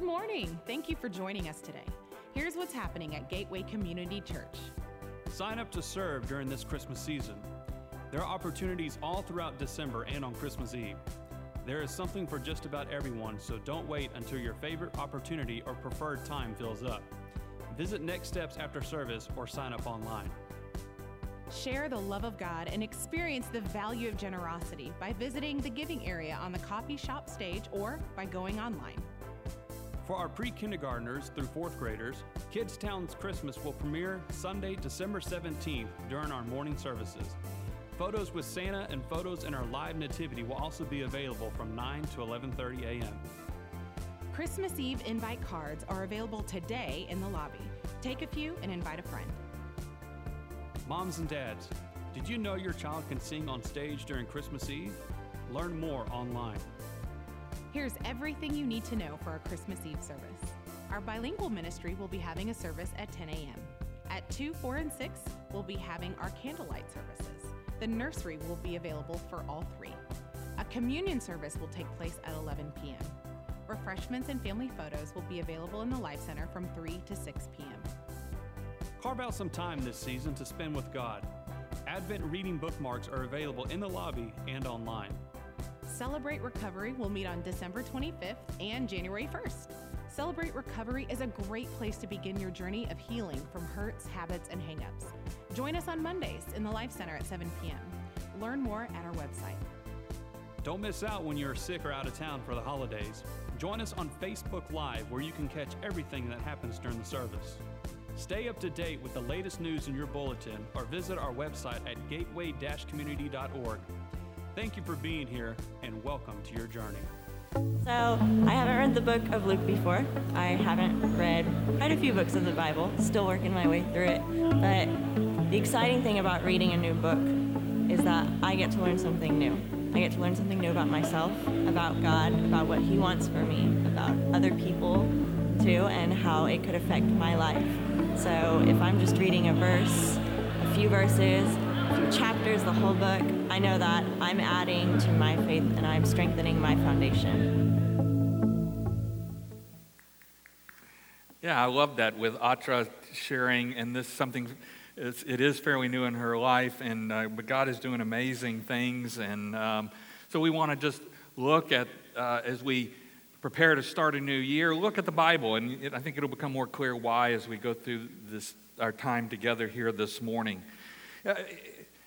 Good morning. Thank you for joining us today. Here's what's happening at Gateway Community Church. Sign up to serve during this Christmas season. There are opportunities all throughout December and on Christmas Eve. There is something for just about everyone, so don't wait until your favorite opportunity or preferred time fills up. Visit Next Steps after service or sign up online. Share the love of God and experience the value of generosity by visiting the giving area on the coffee shop stage or by going online. For our pre kindergartners through fourth graders, Kids Town's Christmas will premiere Sunday, December 17th during our morning services. Photos with Santa and photos in our live nativity will also be available from 9 to 11:30 a.m. Christmas Eve invite cards are available today in the lobby. Take a few and invite a friend. Moms and dads, did you know your child can sing on stage during Christmas Eve? Learn more online. Here's everything you need to know for our Christmas Eve service. Our bilingual ministry will be having a service at 10 a.m. At 2, 4, and 6, we'll be having our candlelight services. The nursery will be available for all three. A communion service will take place at 11 p.m. Refreshments and family photos will be available in the Life Center from 3 to 6 p.m. Carve out some time this season to spend with God. Advent reading bookmarks are available in the lobby and online. Celebrate Recovery will meet on December 25th and January 1st. Celebrate Recovery is a great place to begin your journey of healing from hurts, habits, and hangups. Join us on Mondays in the Life Center at 7 p.m. Learn more at our website. Don't miss out when you're sick or out of town for the holidays. Join us on Facebook Live where you can catch everything that happens during the service. Stay up to date with the latest news in your bulletin or visit our website at gateway community.org. Thank you for being here and welcome to your journey. So, I haven't read the book of Luke before. I haven't read quite a few books of the Bible, still working my way through it. But the exciting thing about reading a new book is that I get to learn something new. I get to learn something new about myself, about God, about what He wants for me, about other people too, and how it could affect my life. So if I'm just reading a verse, a few verses, a few chapters, the whole book, I know that I'm adding to my faith and I'm strengthening my foundation. Yeah, I love that with Atra sharing, and this something. It's, it is fairly new in her life, and uh, but God is doing amazing things, and um, so we want to just look at uh, as we prepare to start a new year, look at the Bible, and it, I think it'll become more clear why as we go through this our time together here this morning. Uh,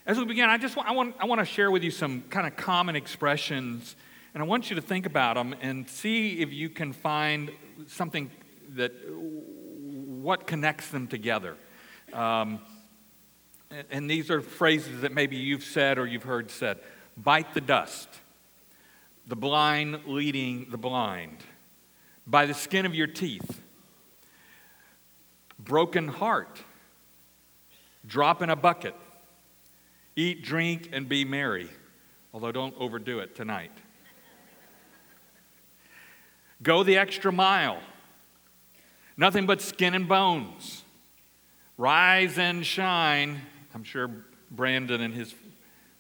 as we begin, I just want, I want, I want to share with you some kind of common expressions, and I want you to think about them and see if you can find something that what connects them together. Um, and, and these are phrases that maybe you've said or you've heard said. Bite the dust. The blind leading the blind, by the skin of your teeth, broken heart, drop in a bucket, eat, drink, and be merry. Although don't overdo it tonight. Go the extra mile. Nothing but skin and bones. Rise and shine. I'm sure Brandon and his,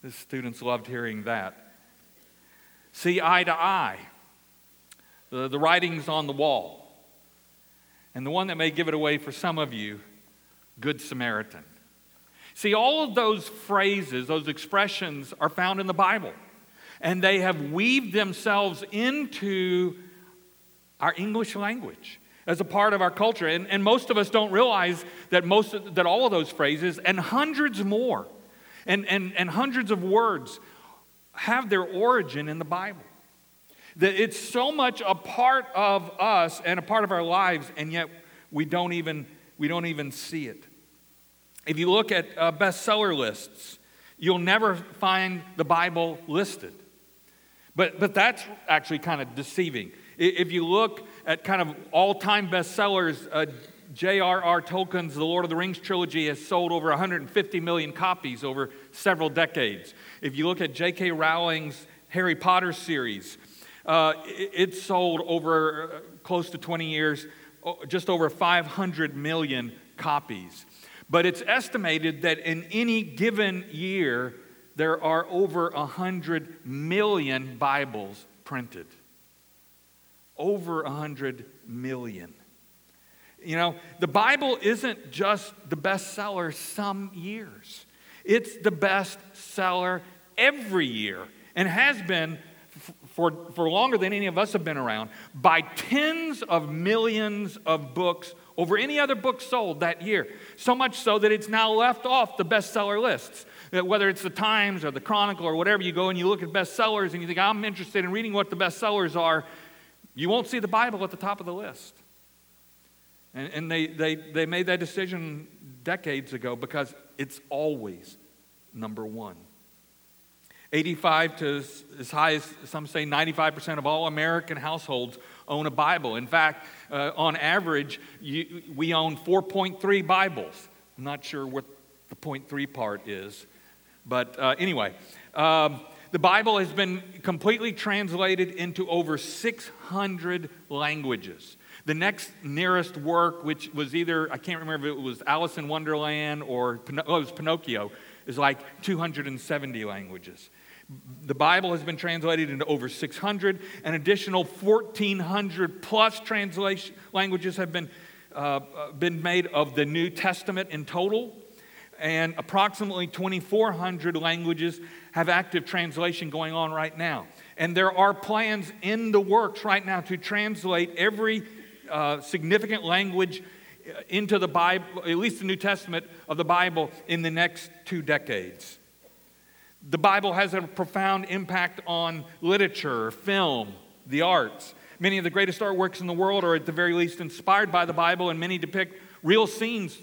his students loved hearing that see eye to eye, the, the writings on the wall. And the one that may give it away for some of you, Good Samaritan. See, all of those phrases, those expressions are found in the Bible. And they have weaved themselves into our English language as a part of our culture. And, and most of us don't realize that, most of, that all of those phrases and hundreds more and, and, and hundreds of words have their origin in the Bible. That it's so much a part of us and a part of our lives, and yet we don't even, we don't even see it. If you look at uh, bestseller lists, you'll never find the Bible listed. But, but that's actually kind of deceiving. If you look at kind of all time bestsellers, uh, J.R.R. Tolkien's The Lord of the Rings trilogy has sold over 150 million copies over several decades. If you look at J.K. Rowling's Harry Potter series, uh, it, sold over uh, close to 20 years, just over 500 million copies. But it's estimated that in any given year, there are over 100 million Bibles printed. Over 100 million. You know, the Bible isn't just the bestseller some years, it's the bestseller every year and has been for, for longer than any of us have been around by tens of millions of books over any other book sold that year. So much so that it's now left off the bestseller lists. Whether it's the Times or the Chronicle or whatever, you go and you look at bestsellers and you think, I'm interested in reading what the bestsellers are, you won't see the Bible at the top of the list. And, and they, they, they made that decision decades ago because it's always number one. 85 to as high as some say 95% of all American households own a Bible. In fact, uh, on average, you, we own 4.3 Bibles. I'm not sure what the 0.3 part is, but uh, anyway, um, the Bible has been completely translated into over 600 languages. The next nearest work, which was either, I can't remember if it was Alice in Wonderland or oh, it was Pinocchio, is like 270 languages. The Bible has been translated into over 600. An additional 1,400 plus translation languages have been, uh, been made of the New Testament in total. And approximately 2,400 languages have active translation going on right now. And there are plans in the works right now to translate every uh, significant language into the Bible, at least the New Testament of the Bible, in the next two decades. The Bible has a profound impact on literature, film, the arts. Many of the greatest artworks in the world are, at the very least, inspired by the Bible, and many depict real scenes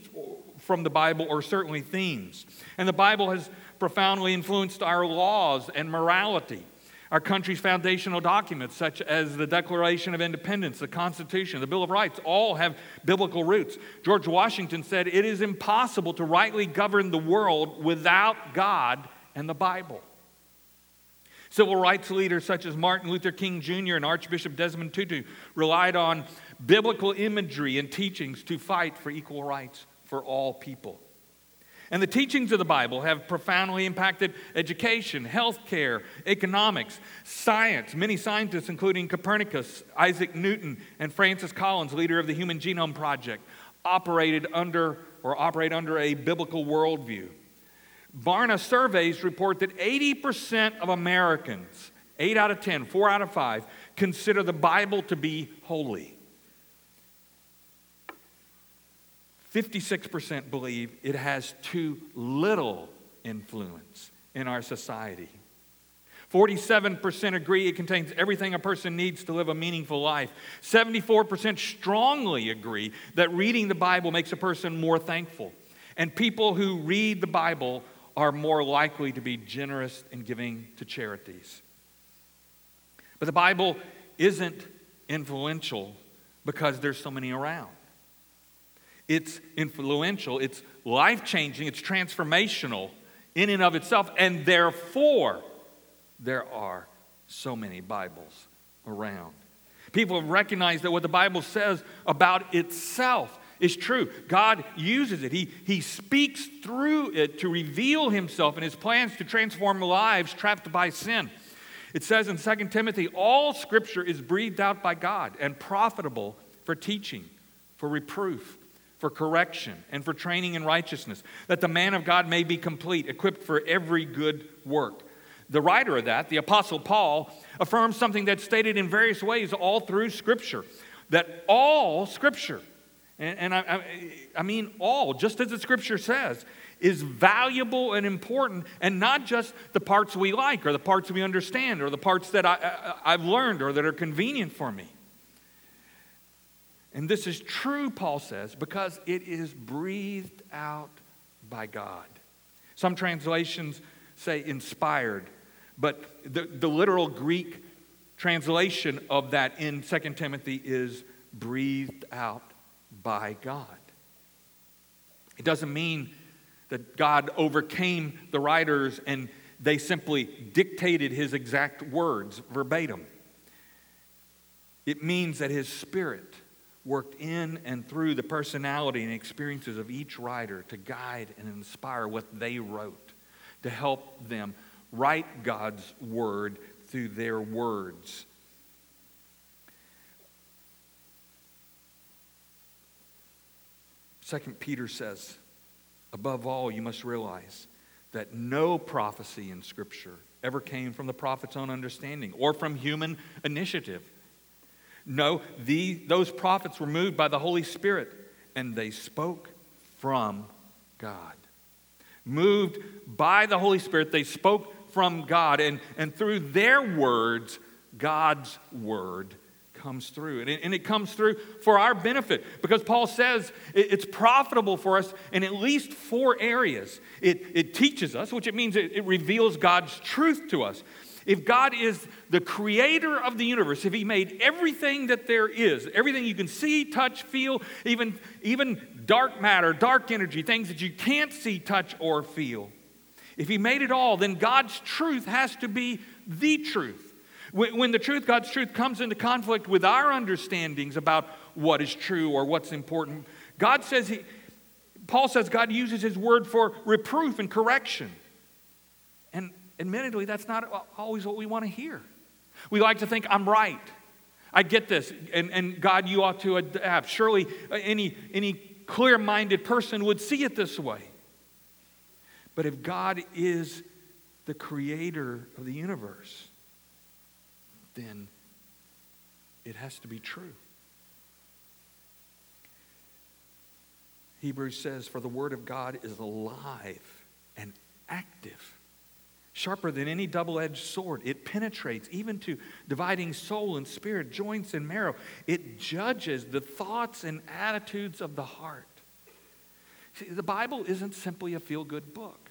from the Bible or certainly themes. And the Bible has profoundly influenced our laws and morality. Our country's foundational documents, such as the Declaration of Independence, the Constitution, the Bill of Rights, all have biblical roots. George Washington said, It is impossible to rightly govern the world without God and the Bible. Civil rights leaders such as Martin Luther King Jr. and Archbishop Desmond Tutu relied on biblical imagery and teachings to fight for equal rights for all people. And the teachings of the Bible have profoundly impacted education, healthcare, economics, science. Many scientists, including Copernicus, Isaac Newton, and Francis Collins, leader of the Human Genome Project, operated under or operate under a biblical worldview. Barna surveys report that 80% of Americans, 8 out of 10, 4 out of 5, consider the Bible to be holy. 56% believe it has too little influence in our society. 47% agree it contains everything a person needs to live a meaningful life. 74% strongly agree that reading the Bible makes a person more thankful. And people who read the Bible are more likely to be generous in giving to charities. But the Bible isn't influential because there's so many around. It's influential, it's life changing, it's transformational in and of itself, and therefore there are so many Bibles around. People have recognized that what the Bible says about itself is true. God uses it, He, he speaks through it to reveal Himself and His plans to transform lives trapped by sin. It says in 2 Timothy, all scripture is breathed out by God and profitable for teaching, for reproof, for correction, and for training in righteousness, that the man of God may be complete, equipped for every good work. The writer of that, the Apostle Paul, affirms something that's stated in various ways all through Scripture that all Scripture and, and I, I, I mean all, just as the scripture says, is valuable and important, and not just the parts we like or the parts we understand or the parts that I, I, have learned or that are convenient for me. And this is true, Paul says, because it is breathed out by God. Some translations say inspired, but the, the literal Greek translation of that in 2 Timothy is breathed out by God. It doesn't mean that God overcame the writers and they simply dictated his exact words verbatim. It means that his spirit worked in and through the personality and experiences of each writer to guide and inspire what they wrote, to help them write God's word through their words. Second Peter says, above all, you must realize that no prophecy in Scripture ever came from the prophet's own understanding or from human initiative. No, the, those prophets were moved by the Holy Spirit and they spoke from God. Moved by the Holy Spirit, they spoke from God, and, and through their words, God's word comes through. And it, and it comes through for our benefit because Paul says it, it's profitable for us in at least four areas. It, it teaches us, which it means it, it reveals God's truth to us. If God is the creator of the universe, if He made everything that there is, everything you can see, touch, feel, even, even dark matter, dark energy, things that you can't see, touch, or feel, if He made it all, then God's truth has to be the truth. When, when the truth, God's truth, comes into conflict with our understandings about what is true or what's important, God says He, Paul says God uses His word for reproof and correction. And admittedly, that's not always what we want to hear. We like to think, I'm right. I get this. And, and God, you ought to adapt. Surely uh, any, any clear minded person would see it this way. But if God is the creator of the universe, then it has to be true. Hebrews says, For the word of God is alive and active, sharper than any double edged sword. It penetrates even to dividing soul and spirit, joints and marrow. It judges the thoughts and attitudes of the heart. See, the Bible isn't simply a feel good book.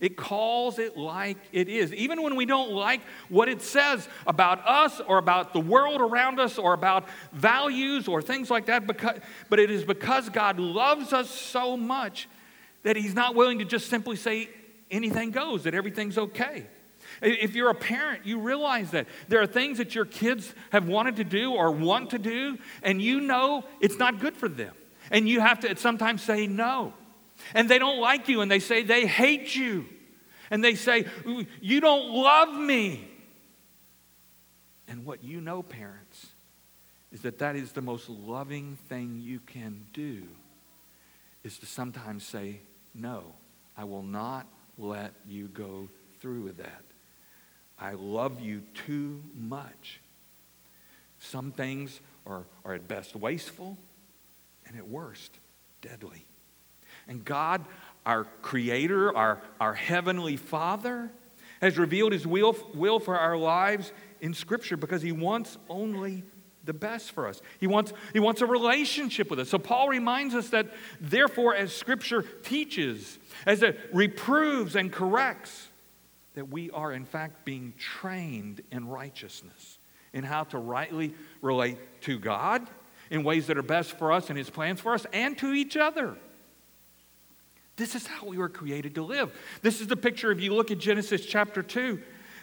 It calls it like it is. Even when we don't like what it says about us or about the world around us or about values or things like that, because, but it is because God loves us so much that He's not willing to just simply say anything goes, that everything's okay. If you're a parent, you realize that there are things that your kids have wanted to do or want to do, and you know it's not good for them. And you have to sometimes say no. And they don't like you and they say they hate you. And they say, You don't love me. And what you know, parents, is that that is the most loving thing you can do is to sometimes say, No, I will not let you go through with that. I love you too much. Some things are, are at best wasteful and at worst deadly. And God, our Creator, our, our Heavenly Father, has revealed His will, will for our lives in Scripture because He wants only the best for us. He wants, he wants a relationship with us. So Paul reminds us that, therefore, as Scripture teaches, as it reproves and corrects, that we are, in fact, being trained in righteousness, in how to rightly relate to God in ways that are best for us and His plans for us, and to each other. This is how we were created to live. This is the picture, if you look at Genesis chapter 2,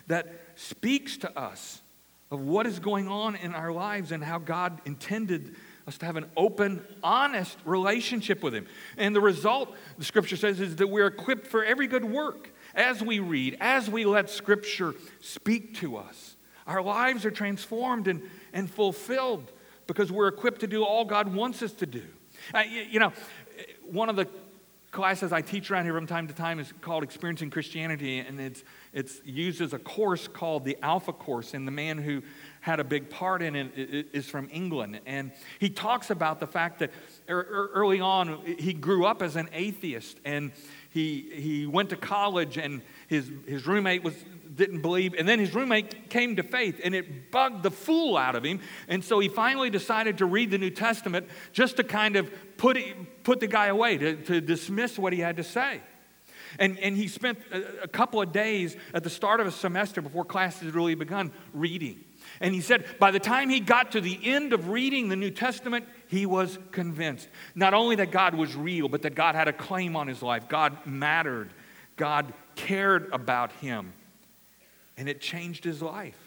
that speaks to us of what is going on in our lives and how God intended us to have an open, honest relationship with Him. And the result, the scripture says, is that we're equipped for every good work as we read, as we let scripture speak to us. Our lives are transformed and, and fulfilled because we're equipped to do all God wants us to do. Uh, you, you know, one of the classes I teach around here from time to time is called Experiencing Christianity, and it's, it's used as a course called the Alpha Course. And the man who had a big part in it is from England. And he talks about the fact that er, er, early on, he grew up as an atheist, and he, he went to college, and his, his roommate was didn't believe. And then his roommate came to faith, and it bugged the fool out of him. And so he finally decided to read the New Testament just to kind of put, it, put the guy away, to, to dismiss what he had to say. And, and he spent a, a couple of days at the start of a semester before classes had really begun reading. And he said by the time he got to the end of reading the New Testament, he was convinced not only that God was real, but that God had a claim on his life. God mattered, God cared about him and it changed his life.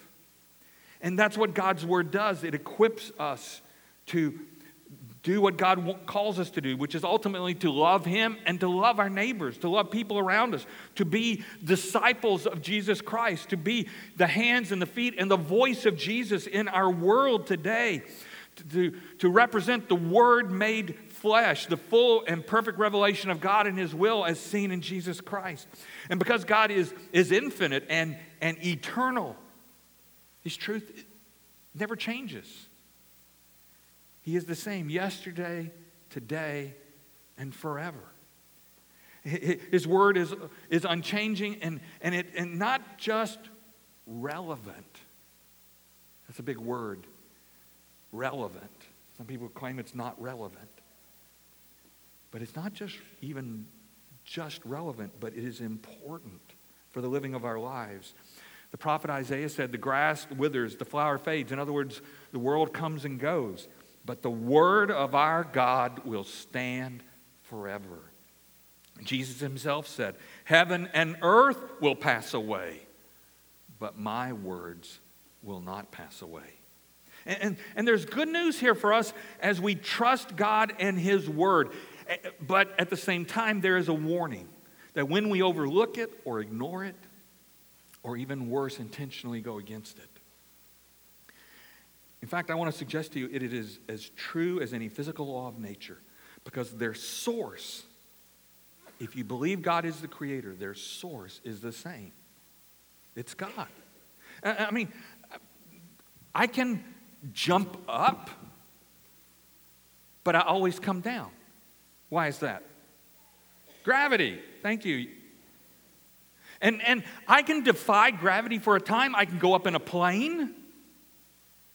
And that's what God's word does it equips us to do what God calls us to do, which is ultimately to love Him and to love our neighbors, to love people around us, to be disciples of Jesus Christ, to be the hands and the feet and the voice of Jesus in our world today, to, to represent the Word made flesh, the full and perfect revelation of God and His will as seen in Jesus Christ. And because God is, is infinite and, and eternal, His truth never changes. He is the same yesterday, today, and forever. His word is, is unchanging and, and, it, and not just relevant. That's a big word. Relevant. Some people claim it's not relevant. But it's not just even just relevant, but it is important for the living of our lives. The prophet Isaiah said, The grass withers, the flower fades. In other words, the world comes and goes, but the word of our God will stand forever. Jesus himself said, Heaven and earth will pass away, but my words will not pass away. And, and, and, there's good news here for us as we trust God and His Word. Eh, but at the same time, there is a warning that when we overlook it or ignore it, or even worse, intentionally go against it. In fact, I want to suggest to you it is as true as any physical law of nature because their source, if you believe God is the creator, their source is the same. It's God. I mean, I can jump up, but I always come down. Why is that? Gravity. Thank you. And, and I can defy gravity for a time. I can go up in a plane,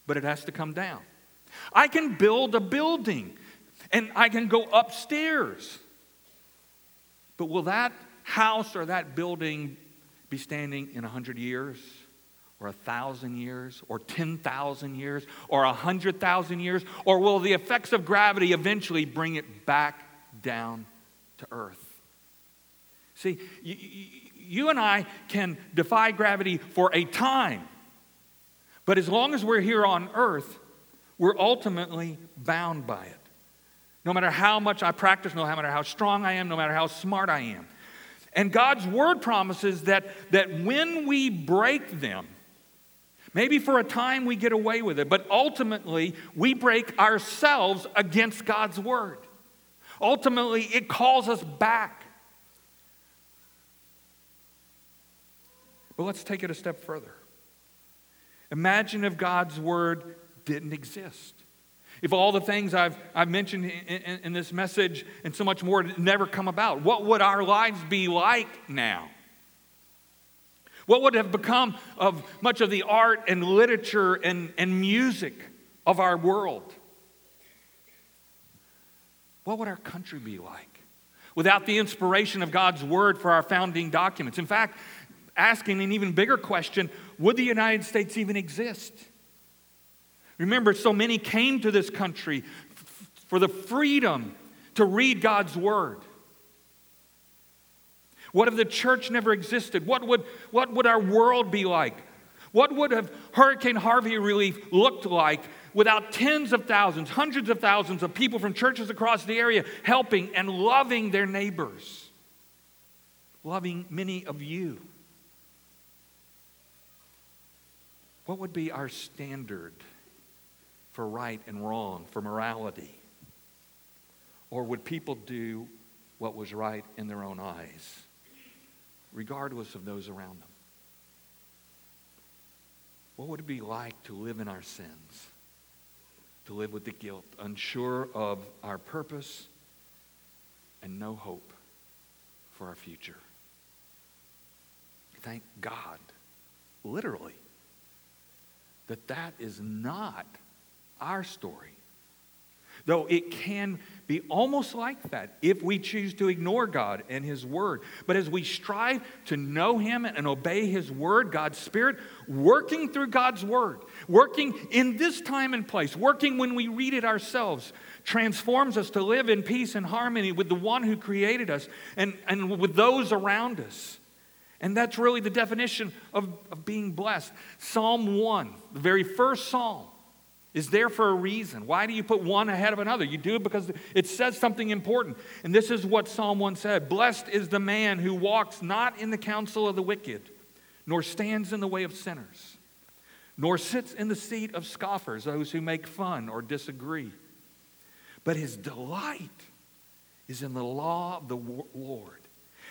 but it has to come down. I can build a building and I can go upstairs. But will that house or that building be standing in 100 years? or a thousand years or 10,000 years or a hundred thousand years? Or will the effects of gravity eventually bring it back down to earth? See, you, you and I can defy gravity for a time, but as long as we're here on earth, we're ultimately bound by it. No matter how much I practice, no matter how strong I am, no matter how smart I am. And God's word promises that, that when we break them, Maybe for a time we get away with it, but ultimately we break ourselves against God's word. Ultimately, it calls us back. But let's take it a step further. Imagine if God's word didn't exist. If all the things I've, I've mentioned in, in, in this message and so much more never come about, what would our lives be like now? What would have become of much of the art and literature and, and music of our world? What would our country be like without the inspiration of God's word for our founding documents? In fact, asking an even bigger question would the United States even exist? Remember, so many came to this country f- for the freedom to read God's word. What if the church never existed? What would, what would our world be like? What would have Hurricane Harvey relief looked like without tens of thousands, hundreds of thousands of people from churches across the area helping and loving their neighbors, loving many of you? What would be our standard for right and wrong, for morality? Or would people do what was right in their own eyes? regardless of those around them? What would it be like to live in our sins? To live with the guilt, unsure of our purpose and no hope for our future? Thank God, literally, that that is not our story. Though it can be almost like that if we choose to ignore God and His Word. But as we strive to know Him and obey His Word, God's Spirit, working through God's Word, working in this time and place, working when we read it ourselves, transforms us to live in peace and harmony with the one who created us and, and with those around us. And that's really the definition of, of being blessed. Psalm 1, the very first psalm is there for a reason. Why do you put one ahead of another? You do it because it says something important. And this is what Psalm 1 said Blessed is the man who walks not in the counsel of the wicked, nor stands in the way of sinners, nor sits in the seat of scoffers, those who make fun or disagree. but his delight is in the law of the Lord.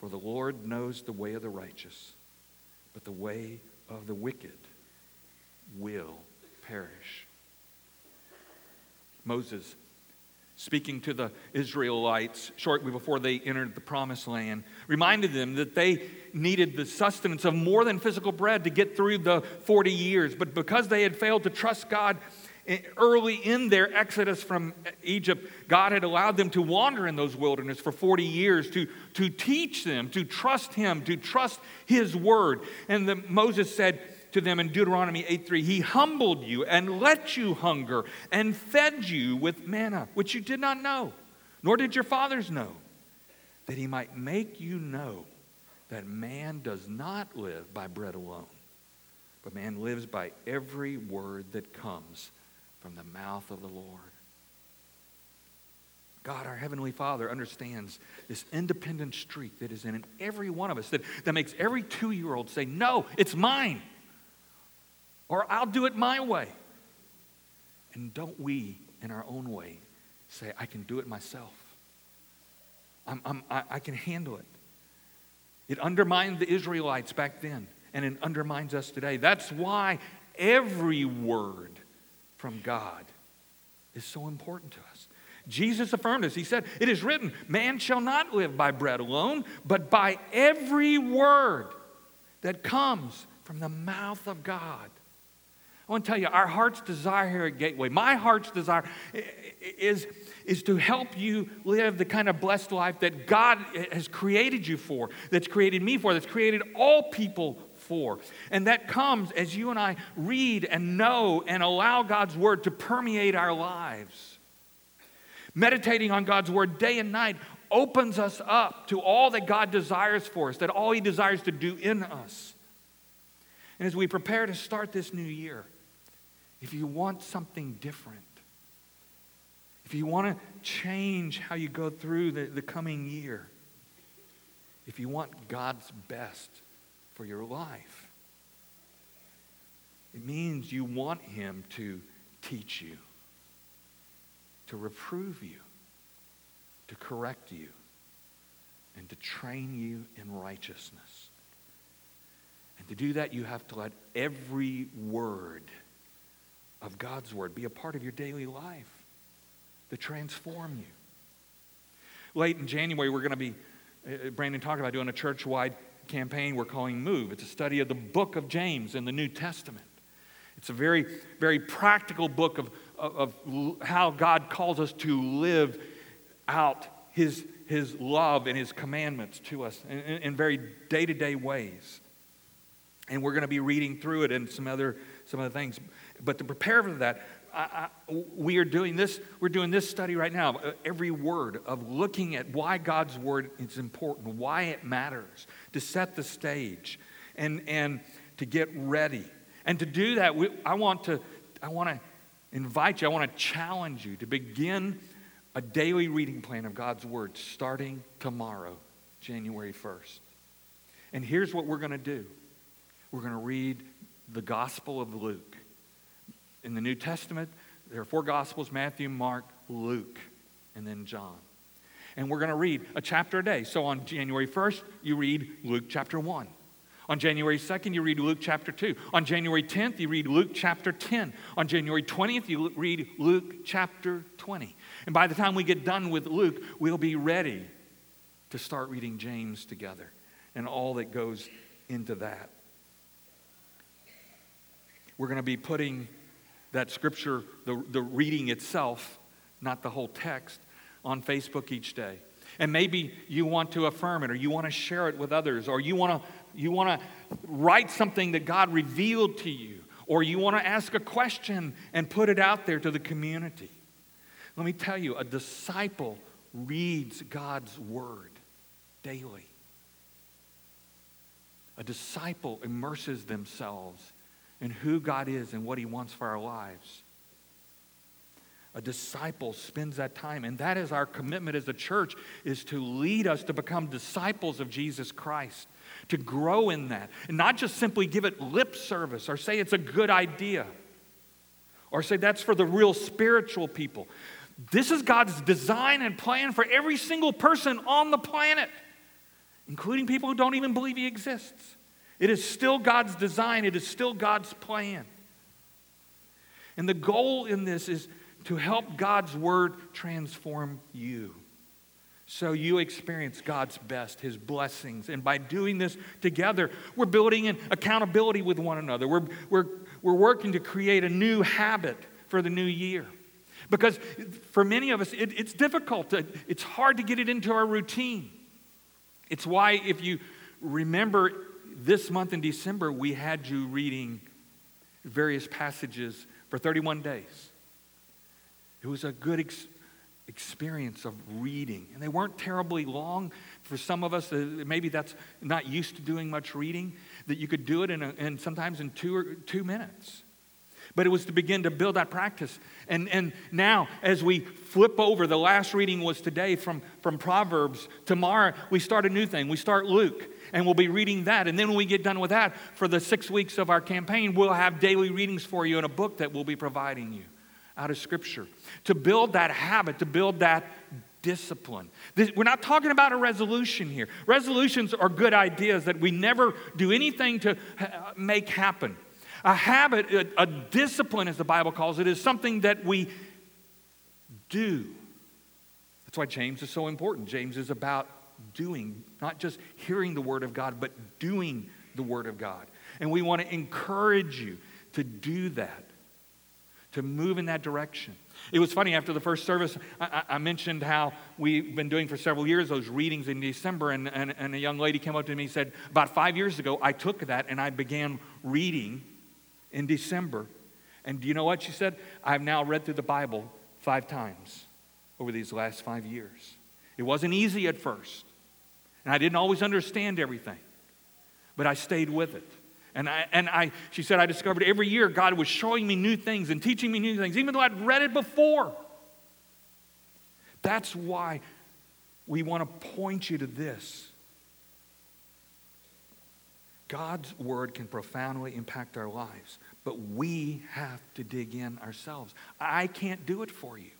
For the Lord knows the way of the righteous, but the way of the wicked will perish. Moses speaking to the Israelites shortly before they entered the promised land, reminded them that they needed the sustenance of more than physical bread to get through the 40 years. But because they had failed to trust God early in their exodus from Egypt, God had allowed them to wander in those wilderness for 40 years to, to teach them, to trust Him, to trust His word. And the, Moses said, to them in Deuteronomy 8:3, He humbled you and let you hunger and fed you with manna, which you did not know, nor did your fathers know, that He might make you know that man does not live by bread alone, but man lives by every word that comes from the mouth of the Lord. God, our Heavenly Father, understands this independent streak that is in every one of us that, that makes every two year old say, No, it's mine or I'll do it my way. And don't we, in our own way, say, I can do it myself? I'm, I'm, I, I can handle it. It undermined the Israelites back then, and it undermines us today. That's why every word from God is so important to us. Jesus affirmed us. He said, It is written, man shall not live by bread alone, but by every word that comes from the mouth of God. I want to tell you, our heart's desire here at Gateway, my heart's desire is, is to help you live the kind of blessed life that God has created you for, that's created me for, that's created all people for. And that comes as you and I read and know and allow God's Word to permeate our lives. Meditating on God's Word day and night opens us up to all that God desires for us, that all He desires to do in us. And as we prepare to start this new year, if you want something different, if you want to change how you go through the, the coming year, if you want God's best for your life, it means you want Him to teach you, to reprove you, to correct you, and to train you in righteousness. And to do that, you have to let every word of God's Word be a part of your daily life to transform you. Late in January, we're going to be, uh, Brandon talked about doing a church wide campaign we're calling Move. It's a study of the book of James in the New Testament. It's a very, very practical book of, of, of how God calls us to live out His, his love and His commandments to us in, in very day to day ways. And we're going to be reading through it and some other, some other things. But to prepare for that, I, we are doing this we're doing this study right now. Every word of looking at why god's word is important why it matters to set the stage and and to get ready. And to do that we, i want to i want to invite you i want to challenge you to begin a daily reading plan of god's word starting tomorrow january 1st and here's what we're going to do. We're going to read the gospel of luke in the New Testament, there are four Gospels Matthew, Mark, Luke, and then John. And we're going to read a chapter a day. So on January 1st, you read Luke chapter 1. On January 2nd, you read Luke chapter 2. On January 10th, you read Luke chapter 10. On January 20th, you read Luke chapter 20. And by the time we get done with Luke, we'll be ready to start reading James together and all that goes into that. We're going to be putting that scripture, the, the reading itself, not the whole text, on Facebook each day. And maybe you want to affirm it or you want to share it with others or you want to you want to write something that God revealed to you or you want to ask a question and put it out there to the community. Let me tell you, a disciple reads God's word daily. A disciple immerses themselves in who God is and what He wants for our lives. A disciple spends that time, and that is our commitment as a church, is to lead us to become disciples of Jesus Christ, to grow in that, and not just simply give it lip service or say it's a good idea or say that's for the real spiritual people. This is God's design and plan for every single person on the planet, including people who don't even believe He exists. It is still God's design, it is still God's plan. And the goal in this is to help God's word transform you. So you experience God's best, His blessings. And by doing this together, we're building in accountability with one another. We're, we're, we're working to create a new habit for the new year. Because for many of us, it, it's difficult, to, it's hard to get it into our routine. It's why, if you remember this month in December, we had you reading various passages for 31 days. It was a good ex- experience of reading. And they weren't terribly long. For some of us, uh, maybe that's not used to doing much reading, that you could do it in, a, in sometimes in two, or, two minutes. But it was to begin to build that practice. And, and now, as we flip over, the last reading was today from, from Proverbs. Tomorrow, we start a new thing. We start Luke, and we'll be reading that. And then when we get done with that, for the six weeks of our campaign, we'll have daily readings for you in a book that we'll be providing you out of Scripture. To build that habit, to build that discipline. This, we're not talking about a resolution here. Resolutions are good ideas that we never do anything to make happen. A habit, a, a discipline, as the Bible calls it, is something that we do. That's why James is so important. James is about doing, not just hearing the Word of God, but doing the Word of God. And we want to encourage you to do that, to move in that direction. It was funny, after the first service, I, I, mentioned how we've been doing for several years those readings in December, and, and, and a young lady came up to me and said, About five years ago, I took that and I began reading in December. And do you know what she said? I've now read through the Bible five times over these last five years. It wasn't easy at first, and I didn't always understand everything, but I stayed with it. And I, and I, she said, I discovered every year God was showing me new things and teaching me new things, even though I'd read it before. That's why we want to point you to this. God's word can profoundly impact our lives, but we have to dig in ourselves. I can't do it for you.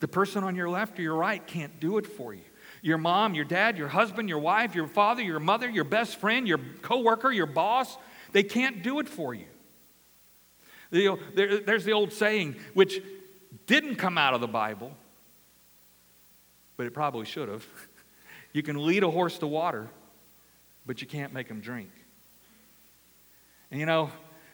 The person on your left or your right can't do it for you. Your mom, your dad, your husband, your wife, your father, your mother, your best friend, your coworker, your boss, they can't do it for you. There's the old saying, which didn't come out of the Bible, but it probably should have. You can lead a horse to water, but you can't make them drink. And you know,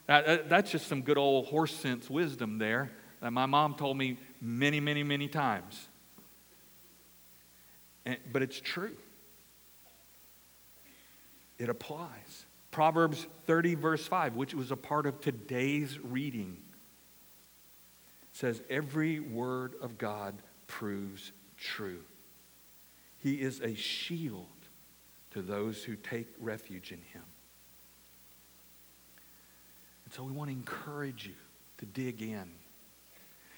that, that's just some good old horse sense wisdom there that my mom told me many, many, many times. And, but it's true, it applies. Proverbs 30, verse 5, which was a part of today's reading, says, Every word of God proves true. He is a shield to those who take refuge in him. And so we want to encourage you to dig in.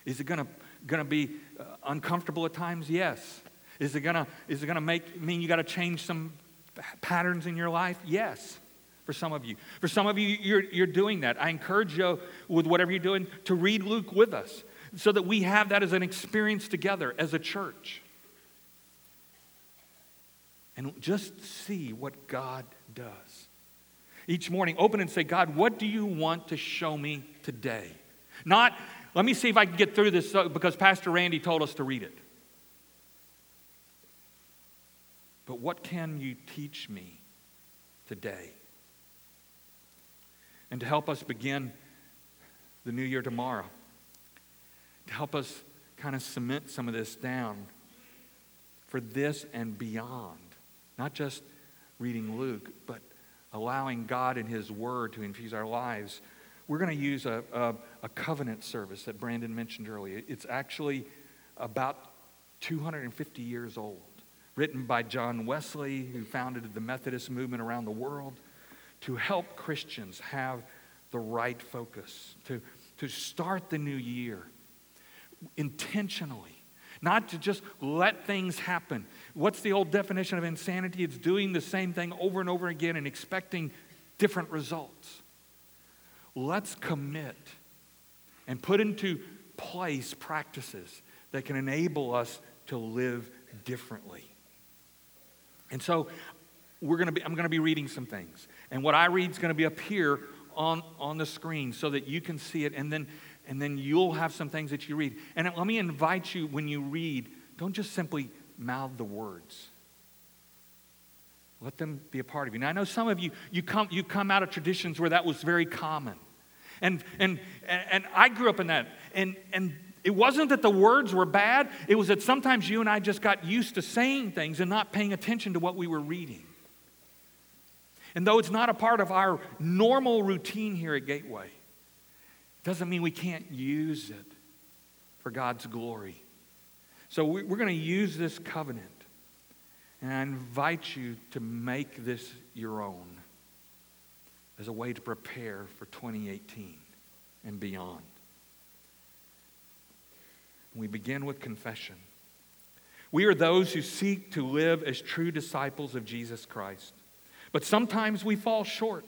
Is it going to be uh, uncomfortable at times? Yes. Is it going to make mean you got to change some patterns in your life? Yes. For some of you. For some of you, you're, you're doing that. I encourage you, with whatever you're doing, to read Luke with us so that we have that as an experience together as a church and just see what God does. Each morning, open and say, God, what do you want to show me today? Not, let me see if I can get through this because Pastor Randy told us to read it. But what can you teach me today? And to help us begin the new year tomorrow, to help us kind of cement some of this down for this and beyond. Not just reading Luke, but allowing God and His Word to infuse our lives. We're going to use a, a, a covenant service that Brandon mentioned earlier. It's actually about 250 years old, written by John Wesley, who founded the Methodist movement around the world, to help Christians have the right focus, to, to start the new year intentionally, not to just let things happen. What's the old definition of insanity? It's doing the same thing over and over again and expecting different results. Let's commit and put into place practices that can enable us to live differently. And so we're to be, I'm going to be reading some things. And what I read is going to be up here on, on the screen so that you can see it. And then, and then you'll have some things that you read. And let me invite you when you read, don't just simply mouth the words. Let them be a part of you. Now, I know some of you, you come, you come out of traditions where that was very common. And, and, and I grew up in that. And, and it wasn't that the words were bad, it was that sometimes you and I just got used to saying things and not paying attention to what we were reading. And though it's not a part of our normal routine here at Gateway, doesn't mean we can't use it for God's glory. So we're going to use this covenant. And I invite you to make this your own as a way to prepare for 2018 and beyond. We begin with confession. We are those who seek to live as true disciples of Jesus Christ. But sometimes we fall short.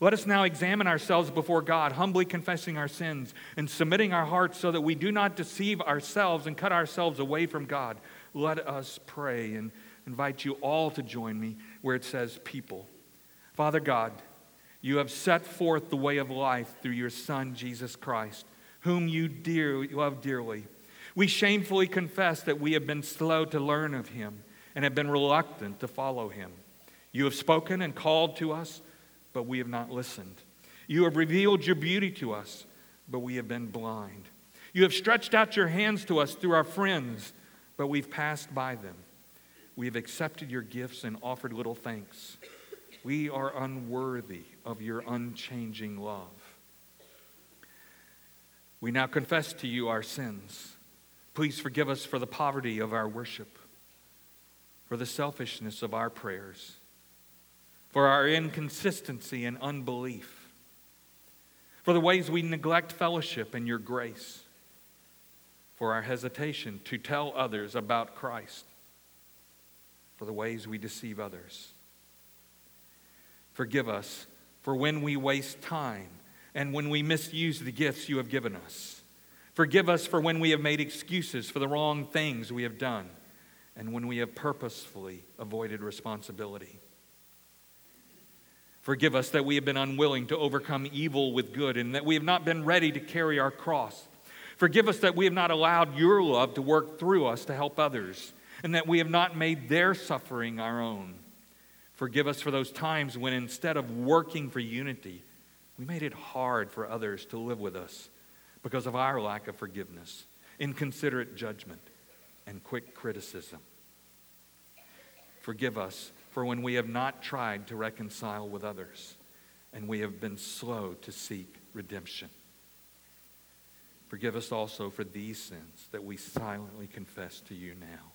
Let us now examine ourselves before God, humbly confessing our sins and submitting our hearts so that we do not deceive ourselves and cut ourselves away from God. Let us pray and invite you all to join me where it says, People. Father God, you have set forth the way of life through your Son, Jesus Christ, whom you dear, love dearly. We shamefully confess that we have been slow to learn of him and have been reluctant to follow him. You have spoken and called to us, but we have not listened. You have revealed your beauty to us, but we have been blind. You have stretched out your hands to us through our friends, but we've passed by them. We have accepted your gifts and offered little thanks. We are unworthy of your unchanging love. We now confess to you our sins. Please forgive us for the poverty of our worship, for the selfishness of our prayers, for our inconsistency and unbelief, for the ways we neglect fellowship and your grace, for our hesitation to tell others about Christ, for the ways we deceive others. Forgive us for when we waste time and when we misuse the gifts you have given us. Forgive us for when we have made excuses for the wrong things we have done and when we have purposefully avoided responsibility. Forgive us that we have been unwilling to overcome evil with good and that we have not been ready to carry our cross. Forgive us that we have not allowed your love to work through us to help others and that we have not made their suffering our own. Forgive us for those times when instead of working for unity, we made it hard for others to live with us because of our lack of forgiveness, inconsiderate judgment, and quick criticism. Forgive us for when we have not tried to reconcile with others and we have been slow to seek redemption. Forgive us also for these sins that we silently confess to you now.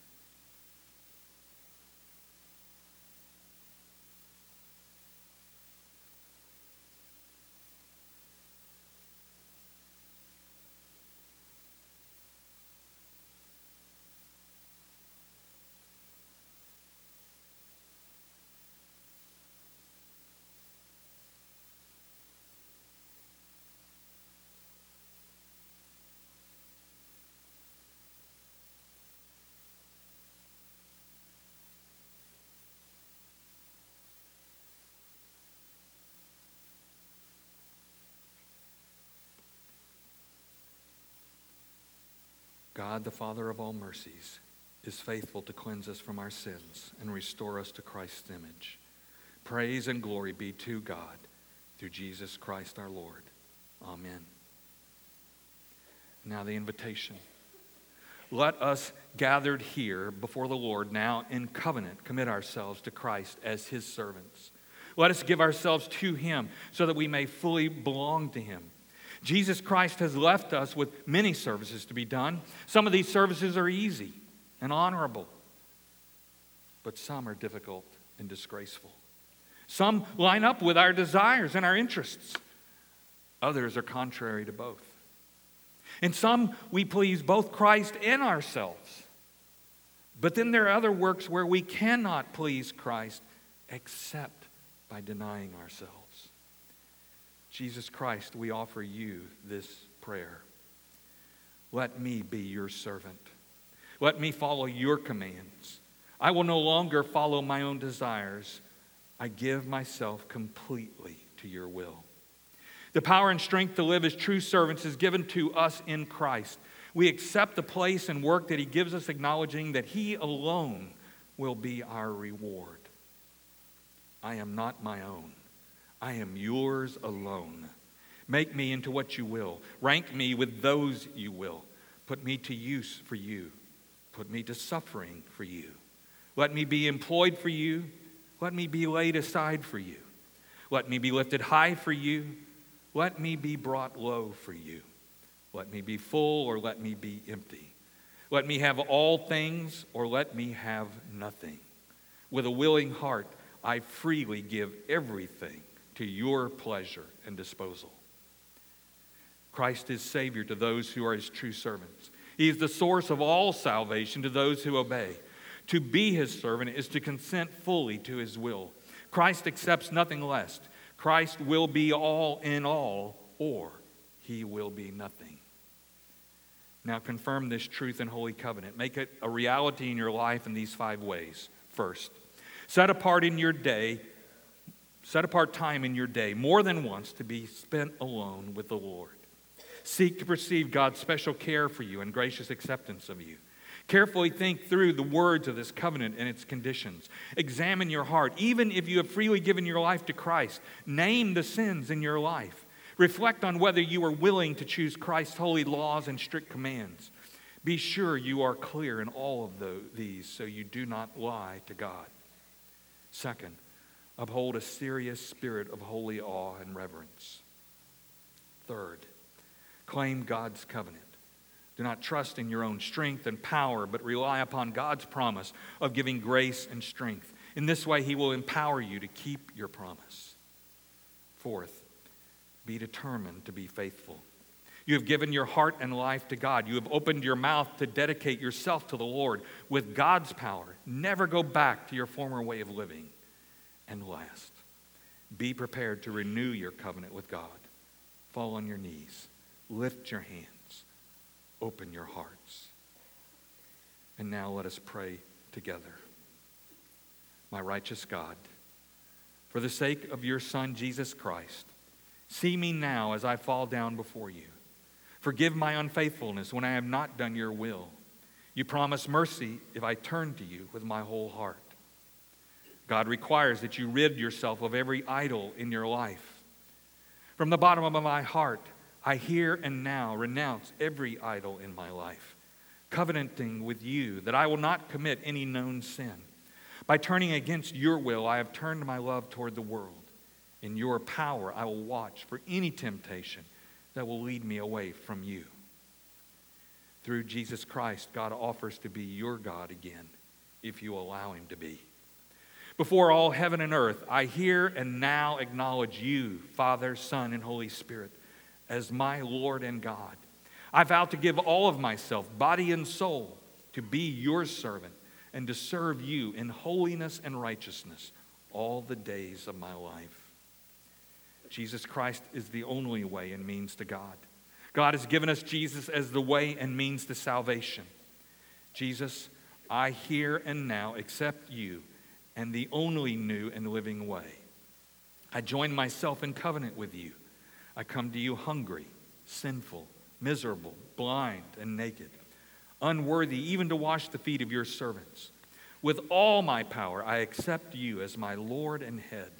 God, the Father of all mercies, is faithful to cleanse us from our sins and restore us to Christ's image. Praise and glory be to God through Jesus Christ our Lord. Amen. Now, the invitation. Let us gathered here before the Lord now in covenant commit ourselves to Christ as his servants. Let us give ourselves to him so that we may fully belong to him. Jesus Christ has left us with many services to be done. Some of these services are easy, and honorable, but some are difficult and disgraceful. Some line up with our desires and our interests, others are contrary to both. In some, we please both Christ and ourselves. But then there are other works where we cannot please Christ except by denying ourselves. Jesus Christ, we offer you this prayer. Let me be your servant. Let me follow your commands. I will no longer follow my own desires. I give myself completely to your will. The power and strength to live as true servants is given to us in Christ. We accept the place and work that He gives us, acknowledging that He alone will be our reward. I am not my own, I am yours alone. Make me into what you will. Rank me with those you will. Put me to use for you. Put me to suffering for you. Let me be employed for you. Let me be laid aside for you. Let me be lifted high for you. Let me be brought low for you. Let me be full or let me be empty. Let me have all things or let me have nothing. With a willing heart, I freely give everything to your pleasure and disposal. Christ is Savior to those who are His true servants. He is the source of all salvation to those who obey. To be His servant is to consent fully to His will. Christ accepts nothing less. Christ will be all in all, or He will be nothing. Now, confirm this truth in Holy Covenant. Make it a reality in your life in these five ways. First, set apart in your day, set apart time in your day more than once to be spent alone with the Lord. Seek to perceive God's special care for you and gracious acceptance of you. Carefully think through the words of this covenant and its conditions. Examine your heart, even if you have freely given your life to Christ. Name the sins in your life. Reflect on whether you are willing to choose Christ's holy laws and strict commands. Be sure you are clear in all of the, these so you do not lie to God. Second, uphold a serious spirit of holy awe and reverence. Third, claim God's covenant. Do not trust in your own strength and power, but rely upon God's promise of giving grace and strength. In this way, He will empower you to keep your promise. Fourth, be determined to be faithful. You have given your heart and life to God. You have opened your mouth to dedicate yourself to the Lord with God's power. Never go back to your former way of living. And last, be prepared to renew your covenant with God. Fall on your knees, lift your hands, open your hearts. And now let us pray together. My righteous God, for the sake of your Son, Jesus Christ, See me now as I fall down before you. Forgive my unfaithfulness when I have not done your will. You promise mercy if I turn to you with my whole heart. God requires that you rid yourself of every idol in your life. From the bottom of my heart, I here and now renounce every idol in my life, covenanting with you that I will not commit any known sin. By turning against your will, I have turned my love toward the world. In your power, I will watch for any temptation that will lead me away from you. Through Jesus Christ, God offers to be your God again if you allow Him to be. Before all heaven and earth, I here and now acknowledge you, Father, Son, and Holy Spirit, as my Lord and God. I vow to give all of myself, body and soul, to be your servant and to serve you in holiness and righteousness all the days of my life. Jesus Christ is the only way and means to God. God has given us Jesus as the way and means to salvation. Jesus, I here and now accept you and the only new and living way. I join myself in covenant with you. I come to you hungry, sinful, miserable, blind, and naked, unworthy even to wash the feet of your servants. With all my power, I accept you as my Lord and head.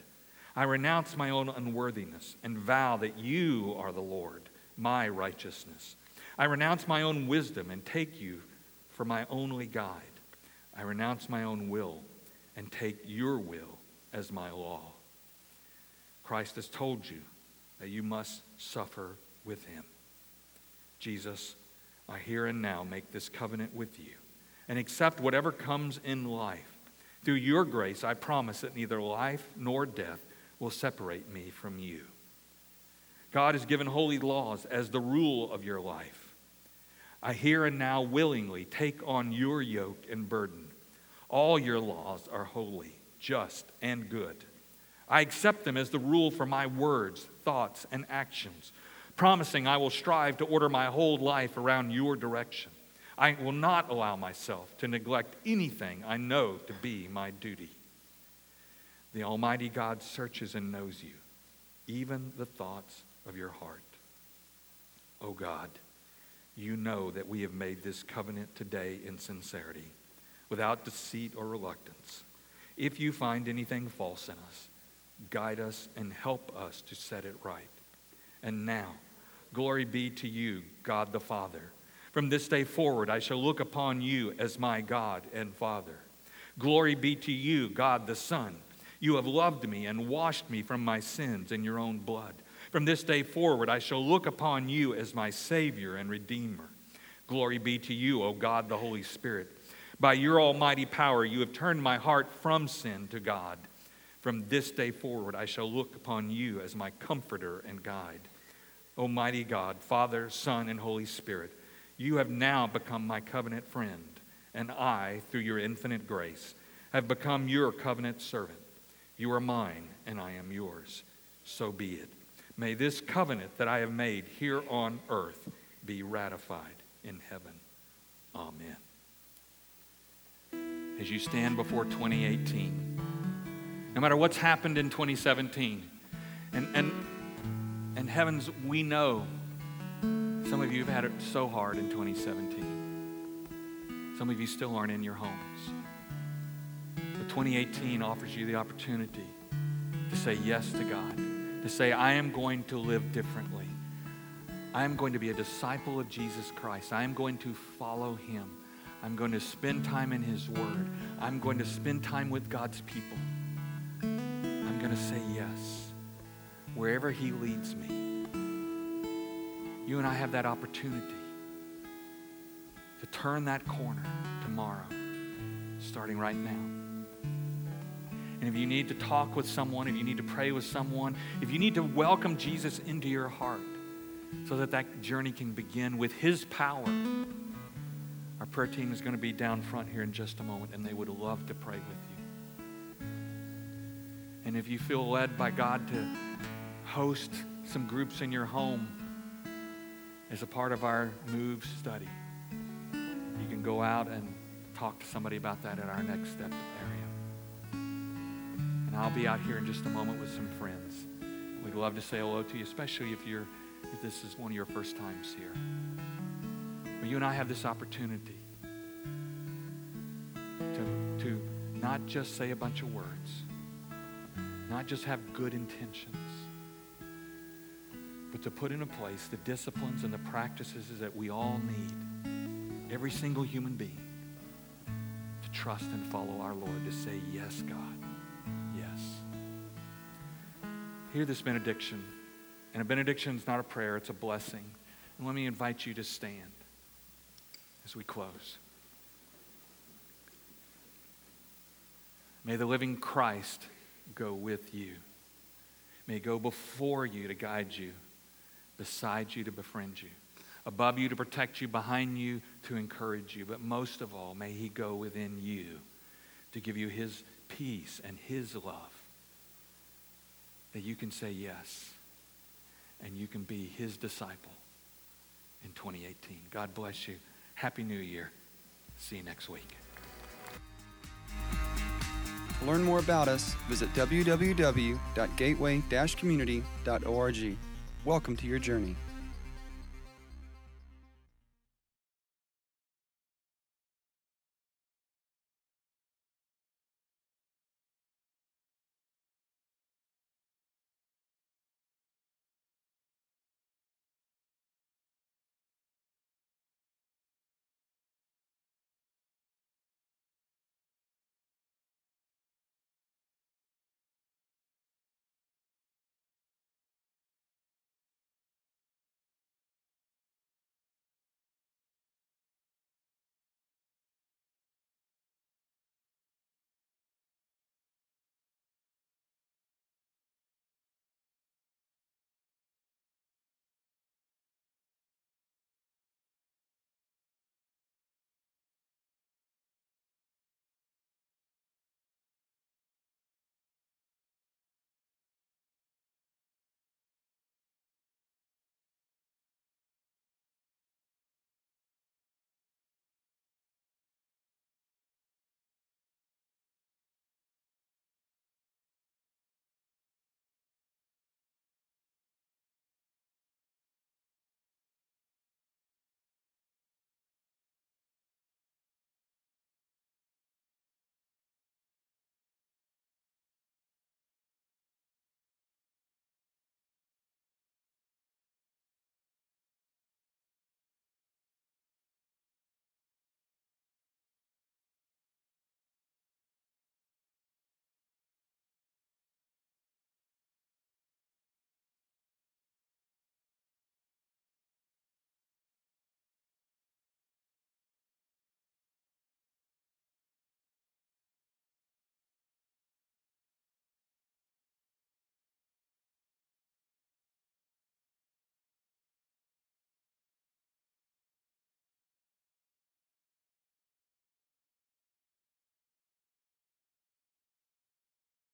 I renounce my own unworthiness and vow that you are the Lord, my righteousness. I renounce my own wisdom and take you for my only guide. I renounce my own will and take your will as my law. Christ has told you that you must suffer with him. Jesus, I here and now make this covenant with you. and accept whatever comes in life. Through your grace, I promise that neither life nor death will separate me from you. God has given holy laws as the rule of your life. I here and now willingly take on your yoke and burden. All your laws are holy, just, and good. I accept them as the rule for my words, thoughts, and actions, promising I will strive to order my whole life around your direction. I will not allow myself to neglect anything I know to be my duty. The Almighty God searches and knows you, even the thoughts of your heart. O oh God, you know that we have made this covenant today in sincerity, without deceit or reluctance. If you find anything false in us, guide us and help us to set it right. And now, glory be to you, God the Father. From this day forward, I shall look upon you as my God and Father. Glory be to you, God the Son. You have loved me and washed me from my sins in your own blood. From this day forward, I shall look upon you as my Savior and Redeemer. Glory be to you, O God the Holy Spirit. By your almighty power, you have turned my heart from sin to God. From this day forward, I shall look upon you as my comforter and guide. Almighty God, Father, Son, and Holy Spirit, you have now become my covenant friend, and I, through your infinite grace, have become your covenant servant. You are mine, and I am yours. So be it. May this covenant that I have made here on earth be ratified in heaven. Amen. As you stand before 2018, no matter what's happened in 2017. And, and, and heavens, we know some of you have had it so hard in 2017. Some of you still aren't in your homes. But 2018 offers you the opportunity to say yes to God, to say, I am going to live differently. I am going to be a disciple of Jesus Christ. I am going to follow him. I'm going to spend time in his word. I'm going to spend time with God's people I'm going to say yes wherever He leads me. You and I have that opportunity to turn that corner tomorrow, starting right now. And if you need to talk with someone, if you need to pray with someone, if you need to welcome Jesus into your heart so that that journey can begin with His power, our prayer team is going to be down front here in just a moment, and they would love to pray with you. And if you feel led by God to host some groups in your home as a part of our Move study, you can go out and talk to somebody about that at our next step area. And I'll be out here in just a moment with some friends. We'd love to say hello to you, especially if you're if this is one of your first times here. But you and I have this opportunity to, to not just say a bunch of words, not just have good intentions, but to put into place the disciplines and the practices that we all need, every single human being, to trust and follow our Lord, to say, Yes, God, yes. Hear this benediction. And a benediction is not a prayer, it's a blessing. And let me invite you to stand as we close. May the living Christ go with you. May go before you to guide you, beside you to befriend you, above you to protect you, behind you to encourage you. But most of all, may He go within you to give you His peace and His love. That you can say yes and you can be His disciple in 2018. God bless you. Happy New Year. See you next week. To learn more about us, visit www.gateway-community.org. Welcome to your journey.